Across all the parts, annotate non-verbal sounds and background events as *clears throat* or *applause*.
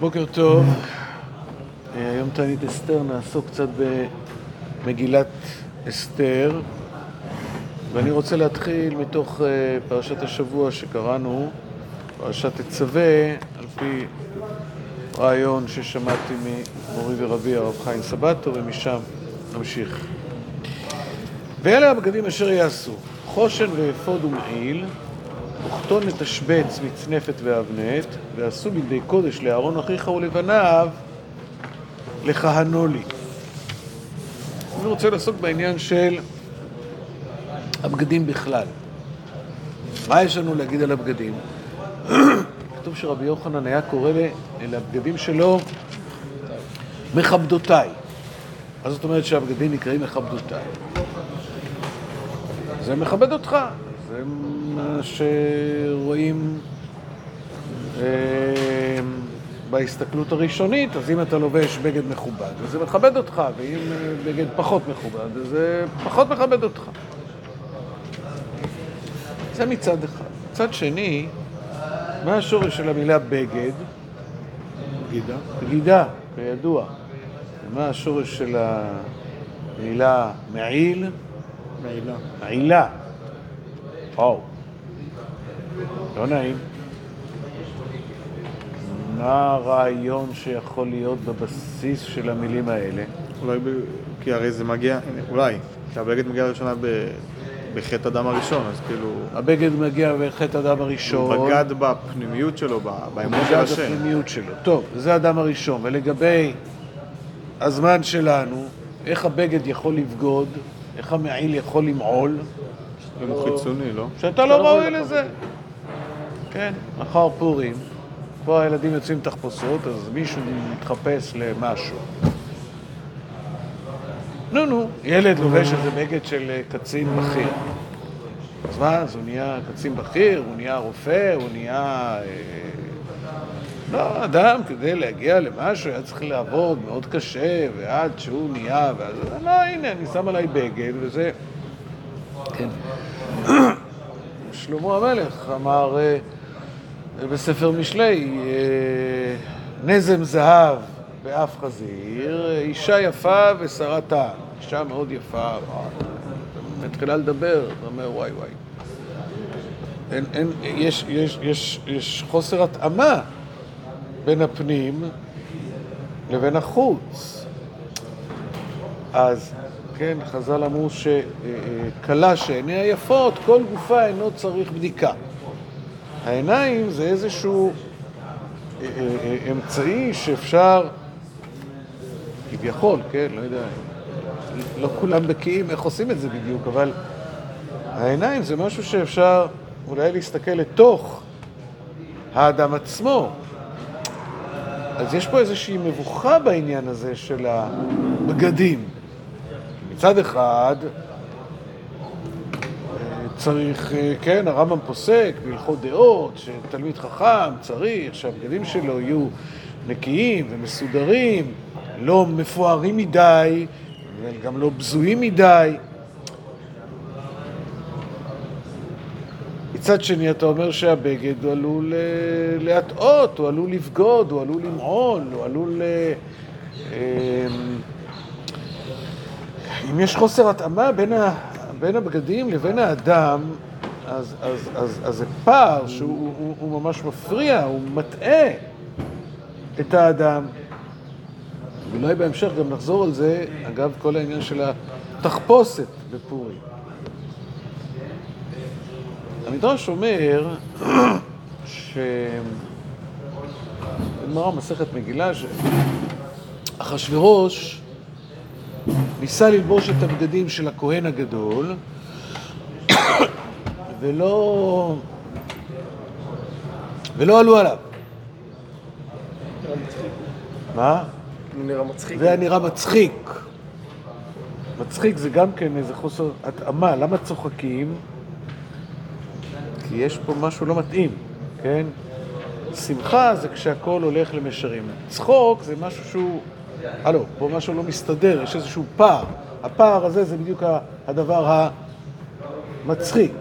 בוקר טוב. אה, היום תענית אסתר נעסוק קצת במגילת אסתר, ואני רוצה להתחיל מתוך אה, פרשת השבוע שקראנו, פרשת תצווה, על פי רעיון ששמעתי ממורי ורבי הרב חיים סבטו, ומשם נמשיך. ואלה הבגדים אשר יעשו, חושן ואפוד ומעיל, וכתון לתשבץ מצנפת ואבנת, ועשו בגדי קודש לאהרון אחיך ולבניו, לכהנו לי. אני רוצה לעסוק בעניין של הבגדים בכלל. מה יש לנו להגיד על הבגדים? *clears throat* כתוב שרבי יוחנן היה קורא לבגדים שלו מכבדותיי. מה זאת אומרת שהבגדים נקראים מכבדותיי? זה מכבד אותך, זה מה שרואים אה, בהסתכלות הראשונית, אז אם אתה לובש בגד מכובד, אז זה מכבד אותך, ואם אה, בגד פחות מכובד, אז זה פחות מכבד אותך. זה מצד אחד. מצד שני, מה השורש של המילה בגד? בגידה. בגידה, כידוע. ומה השורש של המילה מעיל? מעילה. מעילה. וואו. לא נעים. מה הרעיון שיכול להיות בבסיס של המילים האלה? אולי, ב... כי הרי זה מגיע, אולי, כי הבגד מגיע לראשונה ב... בחטא הדם הראשון, אז כאילו, הבגד מגיע בחטא הדם הראשון. הוא בגד בפנימיות שלו, באמון של בגד השם. בפנימיות שלו. טוב, זה הדם הראשון. ולגבי הזמן שלנו, איך הבגד יכול לבגוד, איך המעיל יכול למעול, אם הוא חיצוני, לא? שאתה לא ראוי לזה. כן, מחר פורים, פה הילדים יוצאים תחפושות, אז מישהו מתחפש למשהו. נו, נו, ילד לובש איזה בגד של אה, קצין בכיר. אז מה, אז הוא נהיה קצין בכיר, הוא נהיה רופא, הוא נהיה... אה, לא, אדם כדי להגיע למשהו היה צריך לעבוד מאוד קשה, ועד שהוא נהיה, ואז... לא, הנה, אני שם עליי בגד, וזה... כן. שלמה המלך אמר אה, בספר משלי, אה, נזם זהב באף חזיר, אישה יפה ושרת טעם. אישה מאוד יפה, מתחילה לדבר, אתה אומר וואי וואי. אין, אין, יש, יש, יש, יש חוסר התאמה בין הפנים לבין החוץ. אז כן, חז"ל אמרו שכלה שעיניה יפות, כל גופה אינו צריך בדיקה. העיניים זה איזשהו אה, אה, אה, אמצעי שאפשר, כביכול, כן, לא יודע, לא כולם בקיאים איך עושים את זה בדיוק, אבל העיניים זה משהו שאפשר אולי להסתכל לתוך האדם עצמו. אז יש פה איזושהי מבוכה בעניין הזה של הבגדים. מצד אחד, צריך, כן, הרמב"ם פוסק בהלכות דעות, שתלמיד חכם צריך שהבגדים שלו יהיו נקיים ומסודרים, לא מפוארים מדי, וגם לא בזויים מדי. מצד שני, אתה אומר שהבגד הוא עלול אה, להטעות, הוא עלול לבגוד, הוא עלול למעול, הוא עלול... אה, אה, אם יש חוסר התאמה בין, ה, בין הבגדים לבין האדם, אז, אז, אז, אז זה פער שהוא הוא, הוא ממש מפריע, הוא מטעה את האדם. ואולי בהמשך גם נחזור על זה, אגב, כל העניין של התחפושת בפורים. המדרש אומר ש... בגמרא מסכת מגילה, שאחשוורוש ניסה ללבוש את הבגדים של הכהן הגדול, ולא... ולא עלו עליו. מה? נראה מצחיק. זה היה נראה מצחיק. מצחיק זה גם כן איזה חוסר התאמה. למה צוחקים? כי יש פה משהו לא מתאים, כן? שמחה זה כשהכול הולך למישרים. צחוק זה משהו שהוא... הלו, פה משהו לא מסתדר, יש איזשהו פער. הפער הזה זה בדיוק הדבר המצחיק.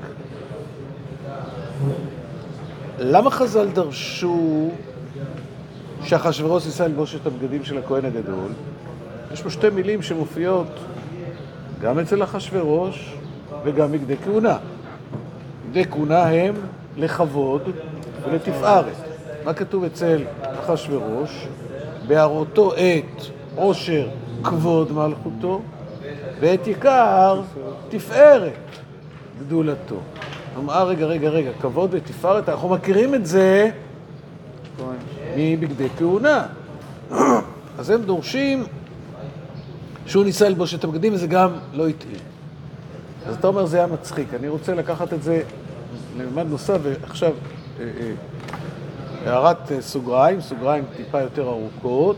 למה חז"ל דרשו שאחשוורוש ניסה ללבוש את הבגדים של הכהן הגדול, יש פה שתי מילים שמופיעות גם אצל אחשוורוש וגם בגדי כהונה. בגדי כהונה הם לכבוד ולתפארת. מה כתוב אצל אחשוורוש? בהראותו את עושר כבוד מלכותו ואת יקר תפארת גדולתו. אמר, רגע, רגע, רגע, כבוד ותפארת, אנחנו מכירים את זה מבגדי כהונה. *clears throat* אז הם דורשים שהוא ניסה ללבוש את הבגדים וזה גם לא התאים. אז אתה אומר, זה היה מצחיק. אני רוצה לקחת את זה לממד נוסף, ועכשיו אה, אה, הערת אה, סוגריים, סוגריים טיפה יותר ארוכות.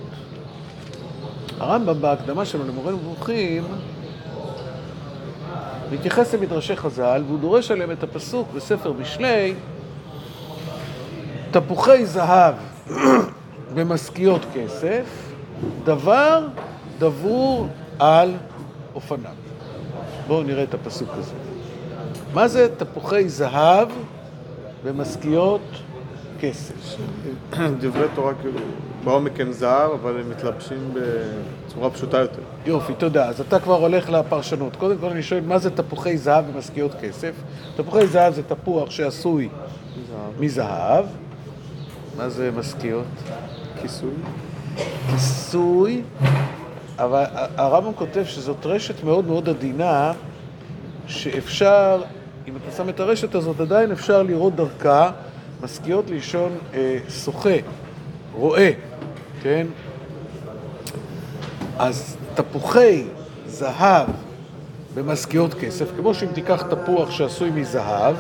הרמב"ם בהקדמה שלו למורה נבוכים מתייחס למדרשי חז"ל והוא דורש עליהם את הפסוק בספר משלי תפוחי זהב *clears throat* במשכיות כסף, דבר דבור על אופניו. בואו נראה את הפסוק הזה. מה זה תפוחי זהב במשכיות כסף? דברי תורה כאילו, בעומק הם זהב, אבל הם מתלבשים בצורה פשוטה יותר. יופי, תודה. אז אתה כבר הולך לפרשנות. קודם כל אני שואל, מה זה תפוחי זהב במשכיות כסף? תפוחי זהב זה תפוח שעשוי זהב. מזהב. מה זה משכיות? כיסוי. כיסוי, אבל הרמב"ם כותב שזאת רשת מאוד מאוד עדינה, שאפשר, אם אתה שם את הרשת הזאת, עדיין אפשר לראות דרכה משכיות לישון אה, שוחה, רואה, כן? אז תפוחי זהב במשכיות כסף, כמו שאם תיקח תפוח שעשוי מזהב,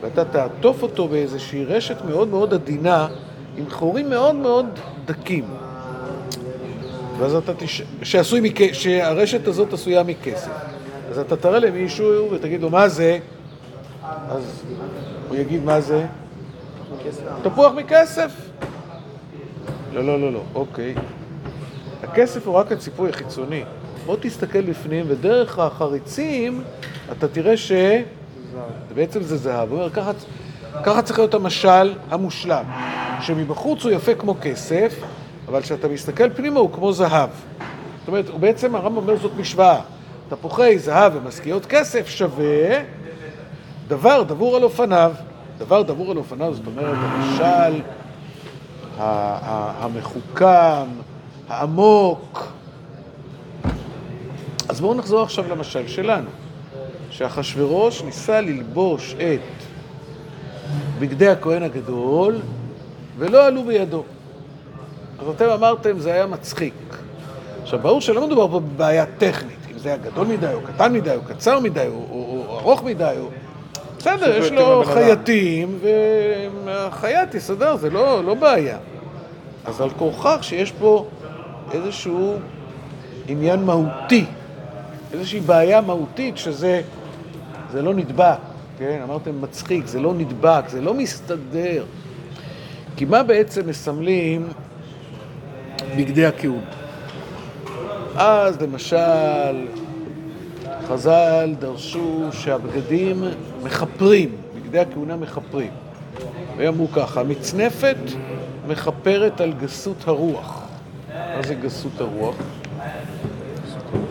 ואתה תעטוף אותו באיזושהי רשת מאוד מאוד עדינה, עם חורים מאוד מאוד דקים. ואז אתה תש... שעשוי מכ... שהרשת הזאת עשויה מכסף. אז אתה תראה למישהו ותגיד לו, מה זה? אז הוא יגיד, מה זה? תפוח מכסף. לא, לא, לא, לא, אוקיי. הכסף הוא רק הציפוי החיצוני. בוא תסתכל בפנים, ודרך החריצים אתה תראה ש... בעצם זה זהב. הוא אומר, ככה צריך להיות המשל המושלם, שמבחוץ הוא יפה כמו כסף, אבל כשאתה מסתכל פנימה הוא כמו זהב. זאת אומרת, הוא בעצם, הרמב"ם אומר זאת משוואה. תפוחי זהב ומשכיות כסף שווה דבר דבור על אופניו. דבר דבור על אופניו, זאת אומרת, המשל המחוכם, העמוק. אז בואו נחזור עכשיו למשל שלנו, שאחשוורוש ניסה ללבוש את בגדי הכהן הגדול ולא עלו בידו. אז אתם אמרתם, זה היה מצחיק. עכשיו, ברור שלא מדובר פה בבעיה טכנית, אם זה היה גדול מדי, או קטן מדי, או קצר מדי, או, או, או ארוך מדי, או... בסדר, יש לו חייטים, והחייט יסדר, זה לא, לא בעיה. אז על כורכך שיש פה איזשהו עניין מהותי, איזושהי בעיה מהותית שזה זה לא נדבק, כן? אמרתם מצחיק, זה לא נדבק, זה לא מסתדר. כי מה בעצם מסמלים בגדי הכהונה? אז למשל, חז"ל דרשו שהבגדים מכפרים, בגדי הכהונה מכפרים. ואמרו ככה, מצנפת מכפרת על גסות הרוח. מה זה גסות הרוח?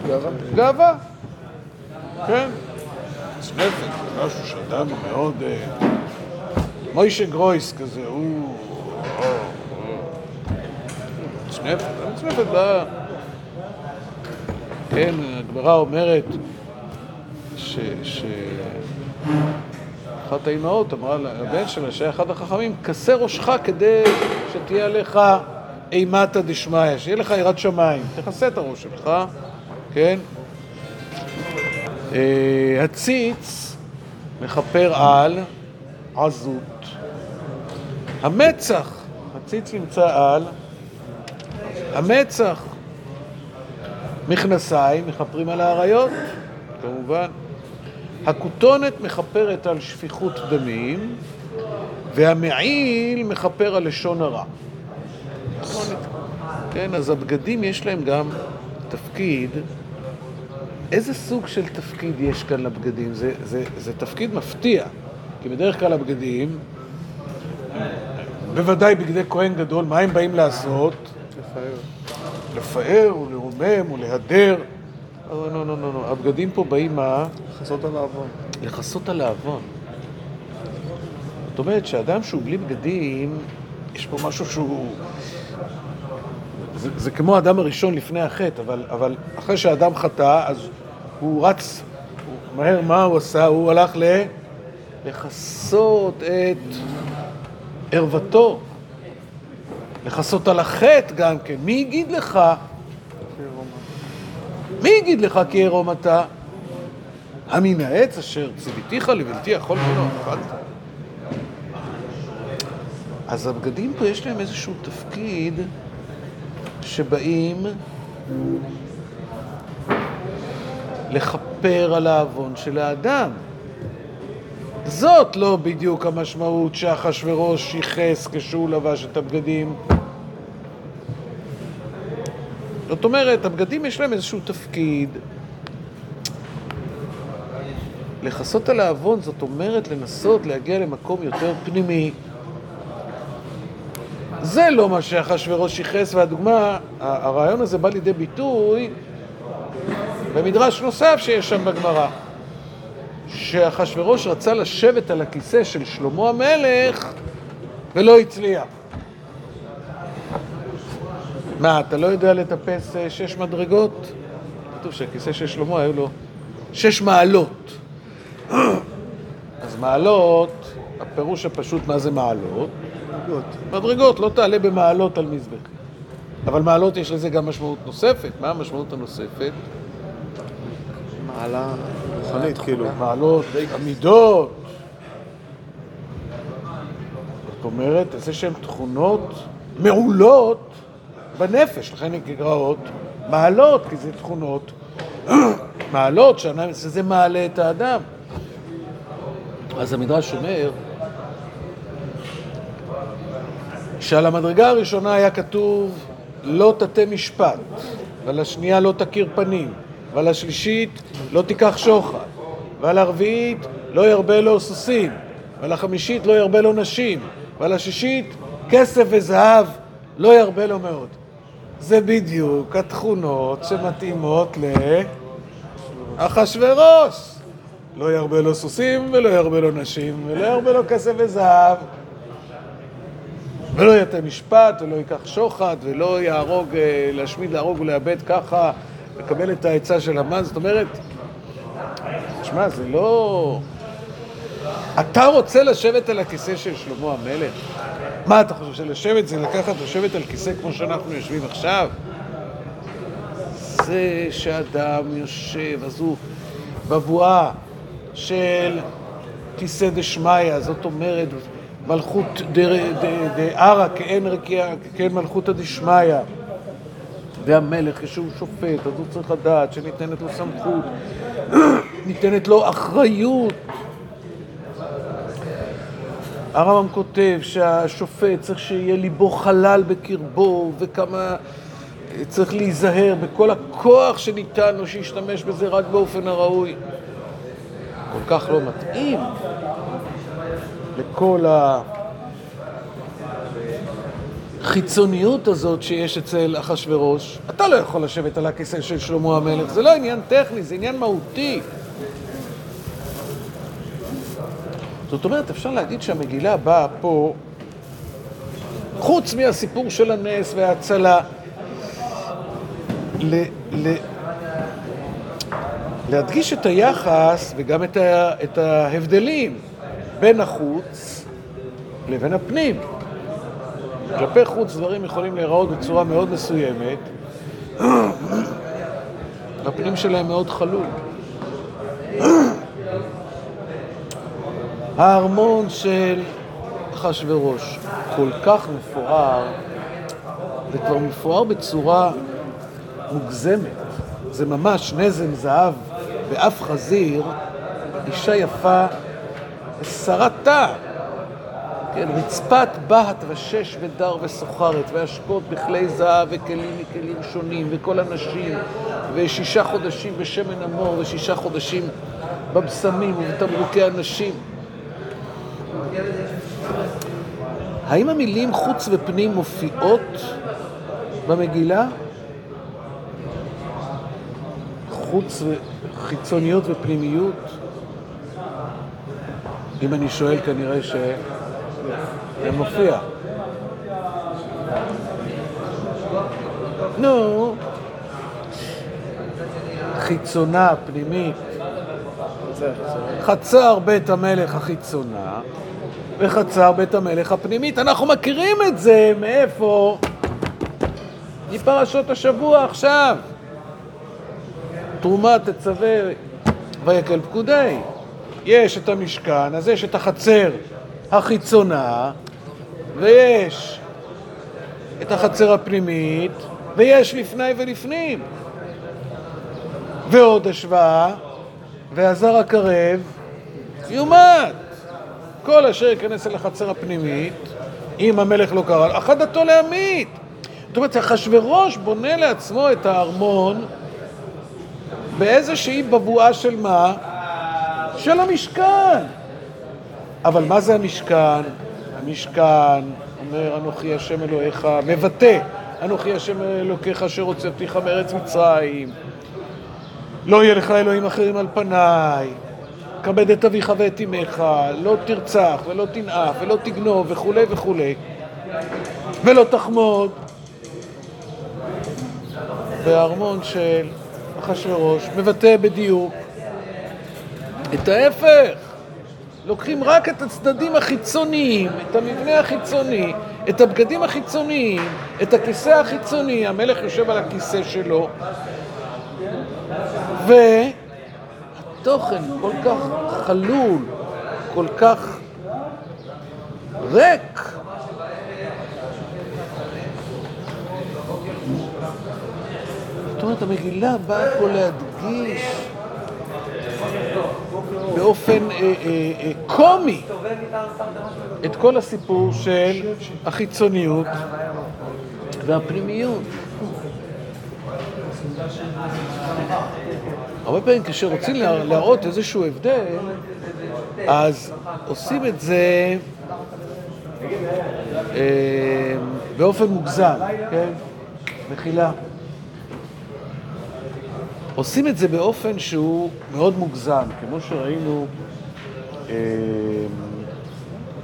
גאווה. גאווה. כן. מצנפת משהו שאדם מאוד... אה, מוישה גרויס כזה, הוא... מצנפת, מצנפת באה... כן, הגמרא אומרת ש... אחת האימהות אמרה לבן שלה, שהיה אחד החכמים, כסה ראשך כדי שתהיה עליך אימתא דשמיא, שיהיה לך יראת שמיים, תכסה את הראש שלך, כן? אה, הציץ מכפר על עזות. המצח, הציץ נמצא על המצח. מכנסיים מכפרים על האריות, כמובן. הכותונת מכפרת על שפיכות דמים, והמעיל מכפר על לשון הרע. כן, אז הבגדים יש להם גם תפקיד. איזה סוג של תפקיד יש כאן לבגדים? זה, זה, זה תפקיד מפתיע, כי בדרך כלל הבגדים בוודאי בגדי כהן גדול, מה הם באים לעשות? לפאר. לפאר ולרומם ולהדר. לא, לא, לא, לא, לא. הבגדים פה באים מה? לכסות על העוון. לכסות על העוון. זאת אומרת שאדם שהוא בלי בגדים, יש פה משהו שהוא... זה, זה כמו האדם הראשון לפני החטא, אבל, אבל אחרי שהאדם חטא, אז הוא רץ, הוא מהר, מה הוא עשה? הוא הלך ל... לכסות את ערוותו, לכסות על החטא גם כן. מי יגיד לך? מי יגיד לך כי ערום אתה? המין העץ אשר ציוויתיך לבלתי יכול ולא אכלת. אז הבגדים פה יש להם איזשהו תפקיד שבאים לכפר על העוון של האדם. זאת לא בדיוק המשמעות שאחשוורוש ייחס כשהוא לבש את הבגדים. זאת אומרת, הבגדים יש להם איזשהו תפקיד. לכסות על העוון זאת אומרת לנסות להגיע למקום יותר פנימי. זה לא מה שאחשוורוש ייחס, והדוגמה, הרעיון הזה בא לידי ביטוי במדרש נוסף שיש שם בגמרא. שאחשוורוש רצה לשבת על הכיסא של שלמה המלך ולא הצליח. מה, אתה לא יודע לטפס אה, שש מדרגות? כתוב שהכיסא של שלמה היו לו שש מעלות. אז מעלות, הפירוש הפשוט מה זה מעלות? מדרגות. מדרגות, לא תעלה במעלות על מזבח. אבל מעלות יש לזה גם משמעות נוספת. מה המשמעות הנוספת? מעלה רוחנית, כאילו. מעלות, עמידות. זאת אומרת, איזה שהן תכונות מעולות בנפש, לכן הן נקראות מעלות, כי זה תכונות *clears throat* מעלות, שזה מעלה את האדם. אז המדרש אומר שעל המדרגה הראשונה היה כתוב לא תטה משפט, ועל השנייה לא תכיר פנים, ועל השלישית לא תיקח שוחד, ועל הרביעית לא ירבה לו סוסים, ועל החמישית לא ירבה לו נשים, ועל השישית כסף וזהב לא ירבה לו מאוד. זה בדיוק התכונות שמתאימות לאחשוורוש. לא ירבה לו סוסים ולא ירבה לו נשים ולא ירבה לו כסף וזהב ולא יתה משפט ולא ייקח שוחד ולא יהרוג, אה, להשמיד, להרוג ולאבד ככה, לקבל את העצה של המן. זאת אומרת, שמע, זה לא... אתה רוצה לשבת על הכיסא של שלמה המלך? מה אתה חושב, שלשבת זה לקחת לשבת על כיסא כמו שאנחנו יושבים עכשיו? זה שאדם יושב, אז הוא בבואה של כיסא דשמיא, זאת אומרת, מלכות דערא כאין רקיעה, כאין מלכותא דשמיא. והמלך, כשהוא שופט, אז הוא צריך לדעת שניתנת לו סמכות, *clears throat* ניתנת לו אחריות. הרמב"ם כותב שהשופט צריך שיהיה ליבו חלל בקרבו, וכמה צריך להיזהר בכל הכוח שניתן לו, שישתמש בזה רק באופן הראוי. כל כך לא מתאים לכל החיצוניות הזאת שיש אצל אחשורוש. אתה לא יכול לשבת על הכיסא של שלמה המלך, זה לא עניין טכני, זה עניין מהותי. זאת אומרת, אפשר להגיד שהמגילה באה פה, חוץ מהסיפור של הנס וההצלה, ל, ל, להדגיש את היחס וגם את, ה, את ההבדלים בין החוץ לבין הפנים. כלפי חוץ דברים יכולים להיראות בצורה מאוד מסוימת, *clears throat* הפנים שלהם מאוד חלול. *clears throat* הארמון של אחשוורוש כל כך מפואר, זה כבר מפואר בצורה מוגזמת. זה ממש נזם זהב באף חזיר, אישה יפה טעם. כן, רצפת בהת ושש ודר וסוחרת, והשקות בכלי זהב וכלים מכלים שונים, וכל הנשים, ושישה חודשים בשמן המור, ושישה חודשים בבשמים ובתמרוקי הנשים. האם המילים חוץ ופנים מופיעות במגילה? חוץ וחיצוניות ופנימיות? אם אני שואל, כנראה שזה מופיע. נו, חיצונה, פנימית. חצר בית המלך החיצונה וחצר בית המלך הפנימית. אנחנו מכירים את זה, מאיפה? מפרשות השבוע עכשיו. תרומה תצווה ויקל פקודי. יש את המשכן, אז יש את החצר החיצונה, ויש את החצר הפנימית, ויש לפני ולפנים. ועוד השוואה, והזר הקרב יומת. כל אשר ייכנס אל החצר הפנימית, אם המלך לא קרא, אחדתו להמית. זאת אומרת, אחשורוש בונה לעצמו את הארמון באיזושהי בבואה של מה? של המשכן. אבל מה זה המשכן? המשכן אומר, אנוכי השם אלוהיך, מבטא, אנוכי השם אלוקיך אשר הוצאתיך מארץ מצרים. לא יהיה לך אלוהים אחרים על פניי. כבד את אביך ואת אמך, לא תרצח ולא תנאף ולא תגנוב וכולי וכולי, ולא תחמוד. והארמון של אחשורוש מבטא בדיוק את ההפך. לוקחים רק את הצדדים החיצוניים, את המבנה החיצוני, את הבגדים החיצוניים, את הכיסא החיצוני, המלך יושב על הכיסא שלו, והתוכן כל כך חלול, כל כך ריק. זאת אומרת, המגילה באה פה להדגיש באופן אה, אה, אה, קומי את כל הסיפור של החיצוניות והפנימיות. הרבה פעמים כשרוצים להראות איזשהו הבדל, אז עושים את זה אה, באופן מוגזם, כן? מחילה. עושים את זה באופן שהוא מאוד מוגזם, כמו שראינו אה,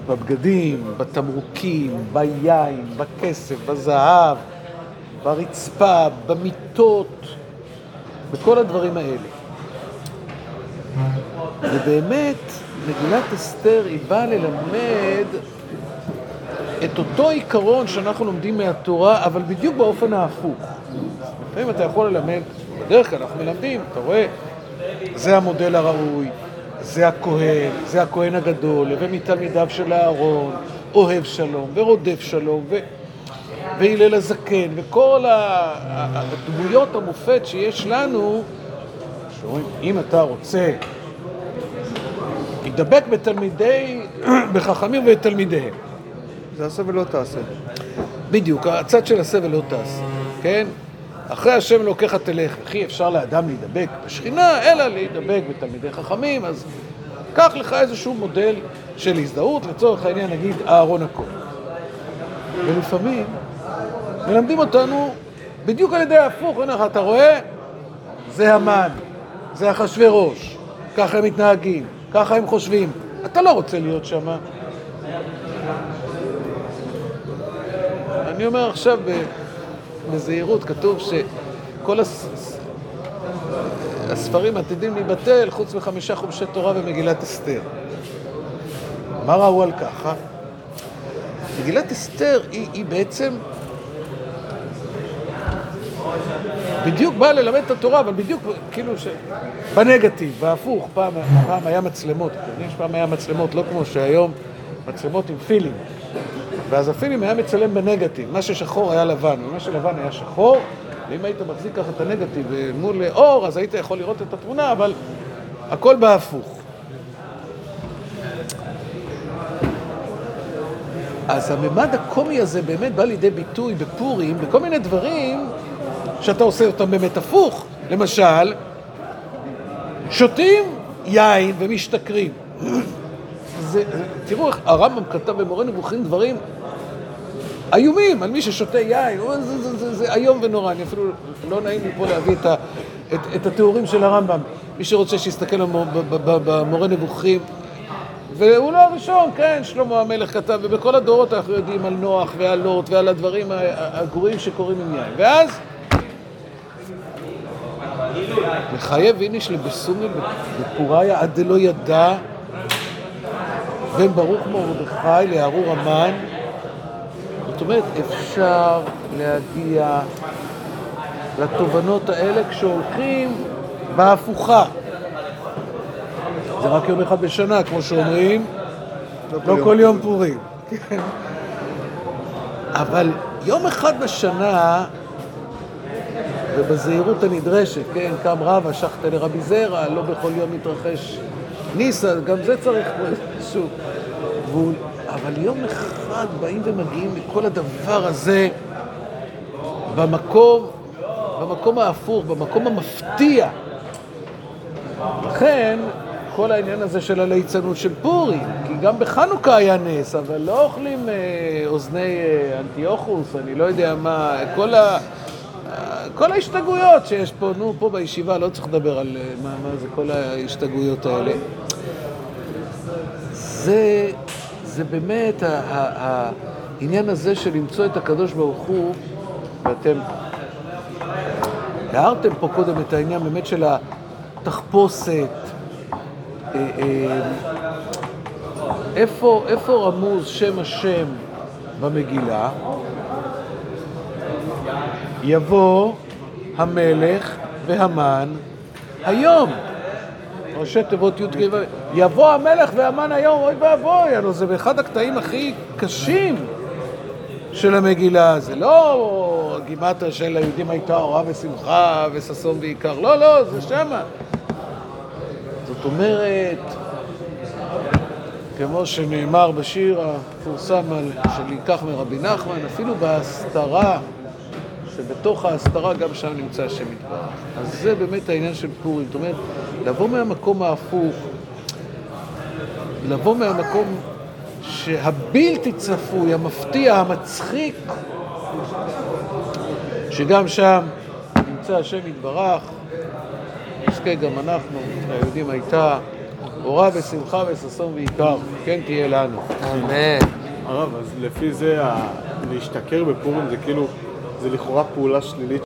בבגדים, בתמרוקים, ביין, בכסף, בזהב, ברצפה, במיטות, בכל הדברים האלה. ובאמת, מגילת אסתר היא באה ללמד את אותו עיקרון שאנחנו לומדים מהתורה, אבל בדיוק באופן ההפוך. לפעמים אתה יכול ללמד, בדרך כלל אנחנו מלמדים, אתה רואה, זה המודל הראוי, זה הכהן, זה הכהן הגדול, לבין מתלמידיו של אהרון, אוהב שלום ורודף שלום, ו... והלל הזקן, וכל הדמויות המופת שיש לנו, שאומרים, אם אתה רוצה להידבק בתלמידי, *clears throat* בחכמים ובתלמידיהם. זה עשה ולא תעשה. בדיוק, הצד של עשה ולא תעשה, כן? אחרי השם אלוקיך תלך, וכי אפשר לאדם להידבק בשכינה, אלא להידבק בתלמידי חכמים, אז קח לך איזשהו מודל של הזדהות, לצורך העניין נגיד אהרון הכהן. ולפעמים מלמדים אותנו בדיוק על ידי ההפוך, הנה אתה רואה? זה המן, זה אחשוורוש, ככה הם מתנהגים, ככה הם חושבים. אתה לא רוצה להיות שם. אני אומר עכשיו בזהירות, כתוב שכל הס... הספרים עתידים להיבטל חוץ מחמישה חומשי תורה ומגילת אסתר. מה ראו על ככה? מגילת אסתר היא, היא בעצם בדיוק באה ללמד את התורה, אבל בדיוק כאילו ש... בנגטיב, בהפוך, פעם, פעם היה מצלמות, יש פעם היה מצלמות, לא כמו שהיום, מצלמות עם פילים. ואז הפילים היה מצלם בנגטיב, מה ששחור היה לבן, ומה שלבן היה שחור, ואם היית מחזיק ככה את הנגטיב מול אור, אז היית יכול לראות את התמונה, אבל הכל בהפוך. אז הממד הקומי הזה באמת בא לידי ביטוי בפורים, בכל מיני דברים שאתה עושה אותם באמת הפוך. למשל, שותים יין ומשתכרים. זה, תראו איך הרמב"ם כתב במורה נבוכים דברים איומים על מי ששותה יין, זה, זה, זה, זה, זה איום ונורא, אני אפילו לא נעים לי פה להביא את, ה, את, את התיאורים של הרמב"ם. מי שרוצה שיסתכל במורה נבוכים, והוא לא הראשון, כן, שלמה המלך כתב, ובכל הדורות אנחנו יודעים על נוח ועל לוט ועל הדברים הגרועים שקורים עם יין. ואז מחייב איניש לבסומי בפוריה עד דלא ידע בין ברוך מרדכי לארור המן. זאת אומרת, אפשר להגיע לתובנות האלה כשהולכים בהפוכה. זה רק יום אחד בשנה, כמו שאומרים, לא, לא כל יום פורים. אבל יום אחד בשנה, ובזהירות הנדרשת, כן, קם רבא, שחטא לרבי זרע, לא בכל יום מתרחש ניסה, גם זה צריך איזשהו גבול. אבל יום אחד באים ומגיעים לכל הדבר הזה במקום, במקום ההפוך, במקום המפתיע. לכן, כל העניין הזה של הליצנות של פורים, כי גם בחנוכה היה נס, אבל לא אוכלים אה, אוזני אה, אנטיוכוס, אני לא יודע מה, כל, ה, כל ההשתגעויות שיש פה, נו, פה בישיבה, לא צריך לדבר על אה, מה, מה זה כל ההשתגעויות האלה. זה, זה באמת ה, ה, העניין הזה של למצוא את הקדוש ברוך הוא, ואתם תיארתם פה קודם את העניין באמת של התחפושת, אה, אה, איפה, איפה רמוז שם השם במגילה? יבוא המלך והמן היום. ראשי תיבות י"ק ו... יבוא המלך והמן היום, אוי ואבוי, הלוא זה באחד הקטעים הכי קשים של המגילה. זה לא גימטה של היהודים הייתה אורה ושמחה וששון ועיקר, לא, לא, זה שמה. זאת אומרת, כמו שנאמר בשיר המפורסם שנלקח מרבי נחמן, אפילו בהסתרה, שבתוך ההסתרה גם שם נמצא השם יתברך. אז זה באמת העניין של פורים. זאת אומרת, לבוא מהמקום ההפוך, לבוא מהמקום שהבלתי צפוי, המפתיע, המצחיק, שגם שם נמצא השם יתברך, נזכה גם אנחנו, היהודים הייתה אורה ושמחה וששון ועיקר, כן תהיה לנו. אמן. הרב, אז לפי זה להשתכר בפורים זה כאילו, זה לכאורה פעולה שלילית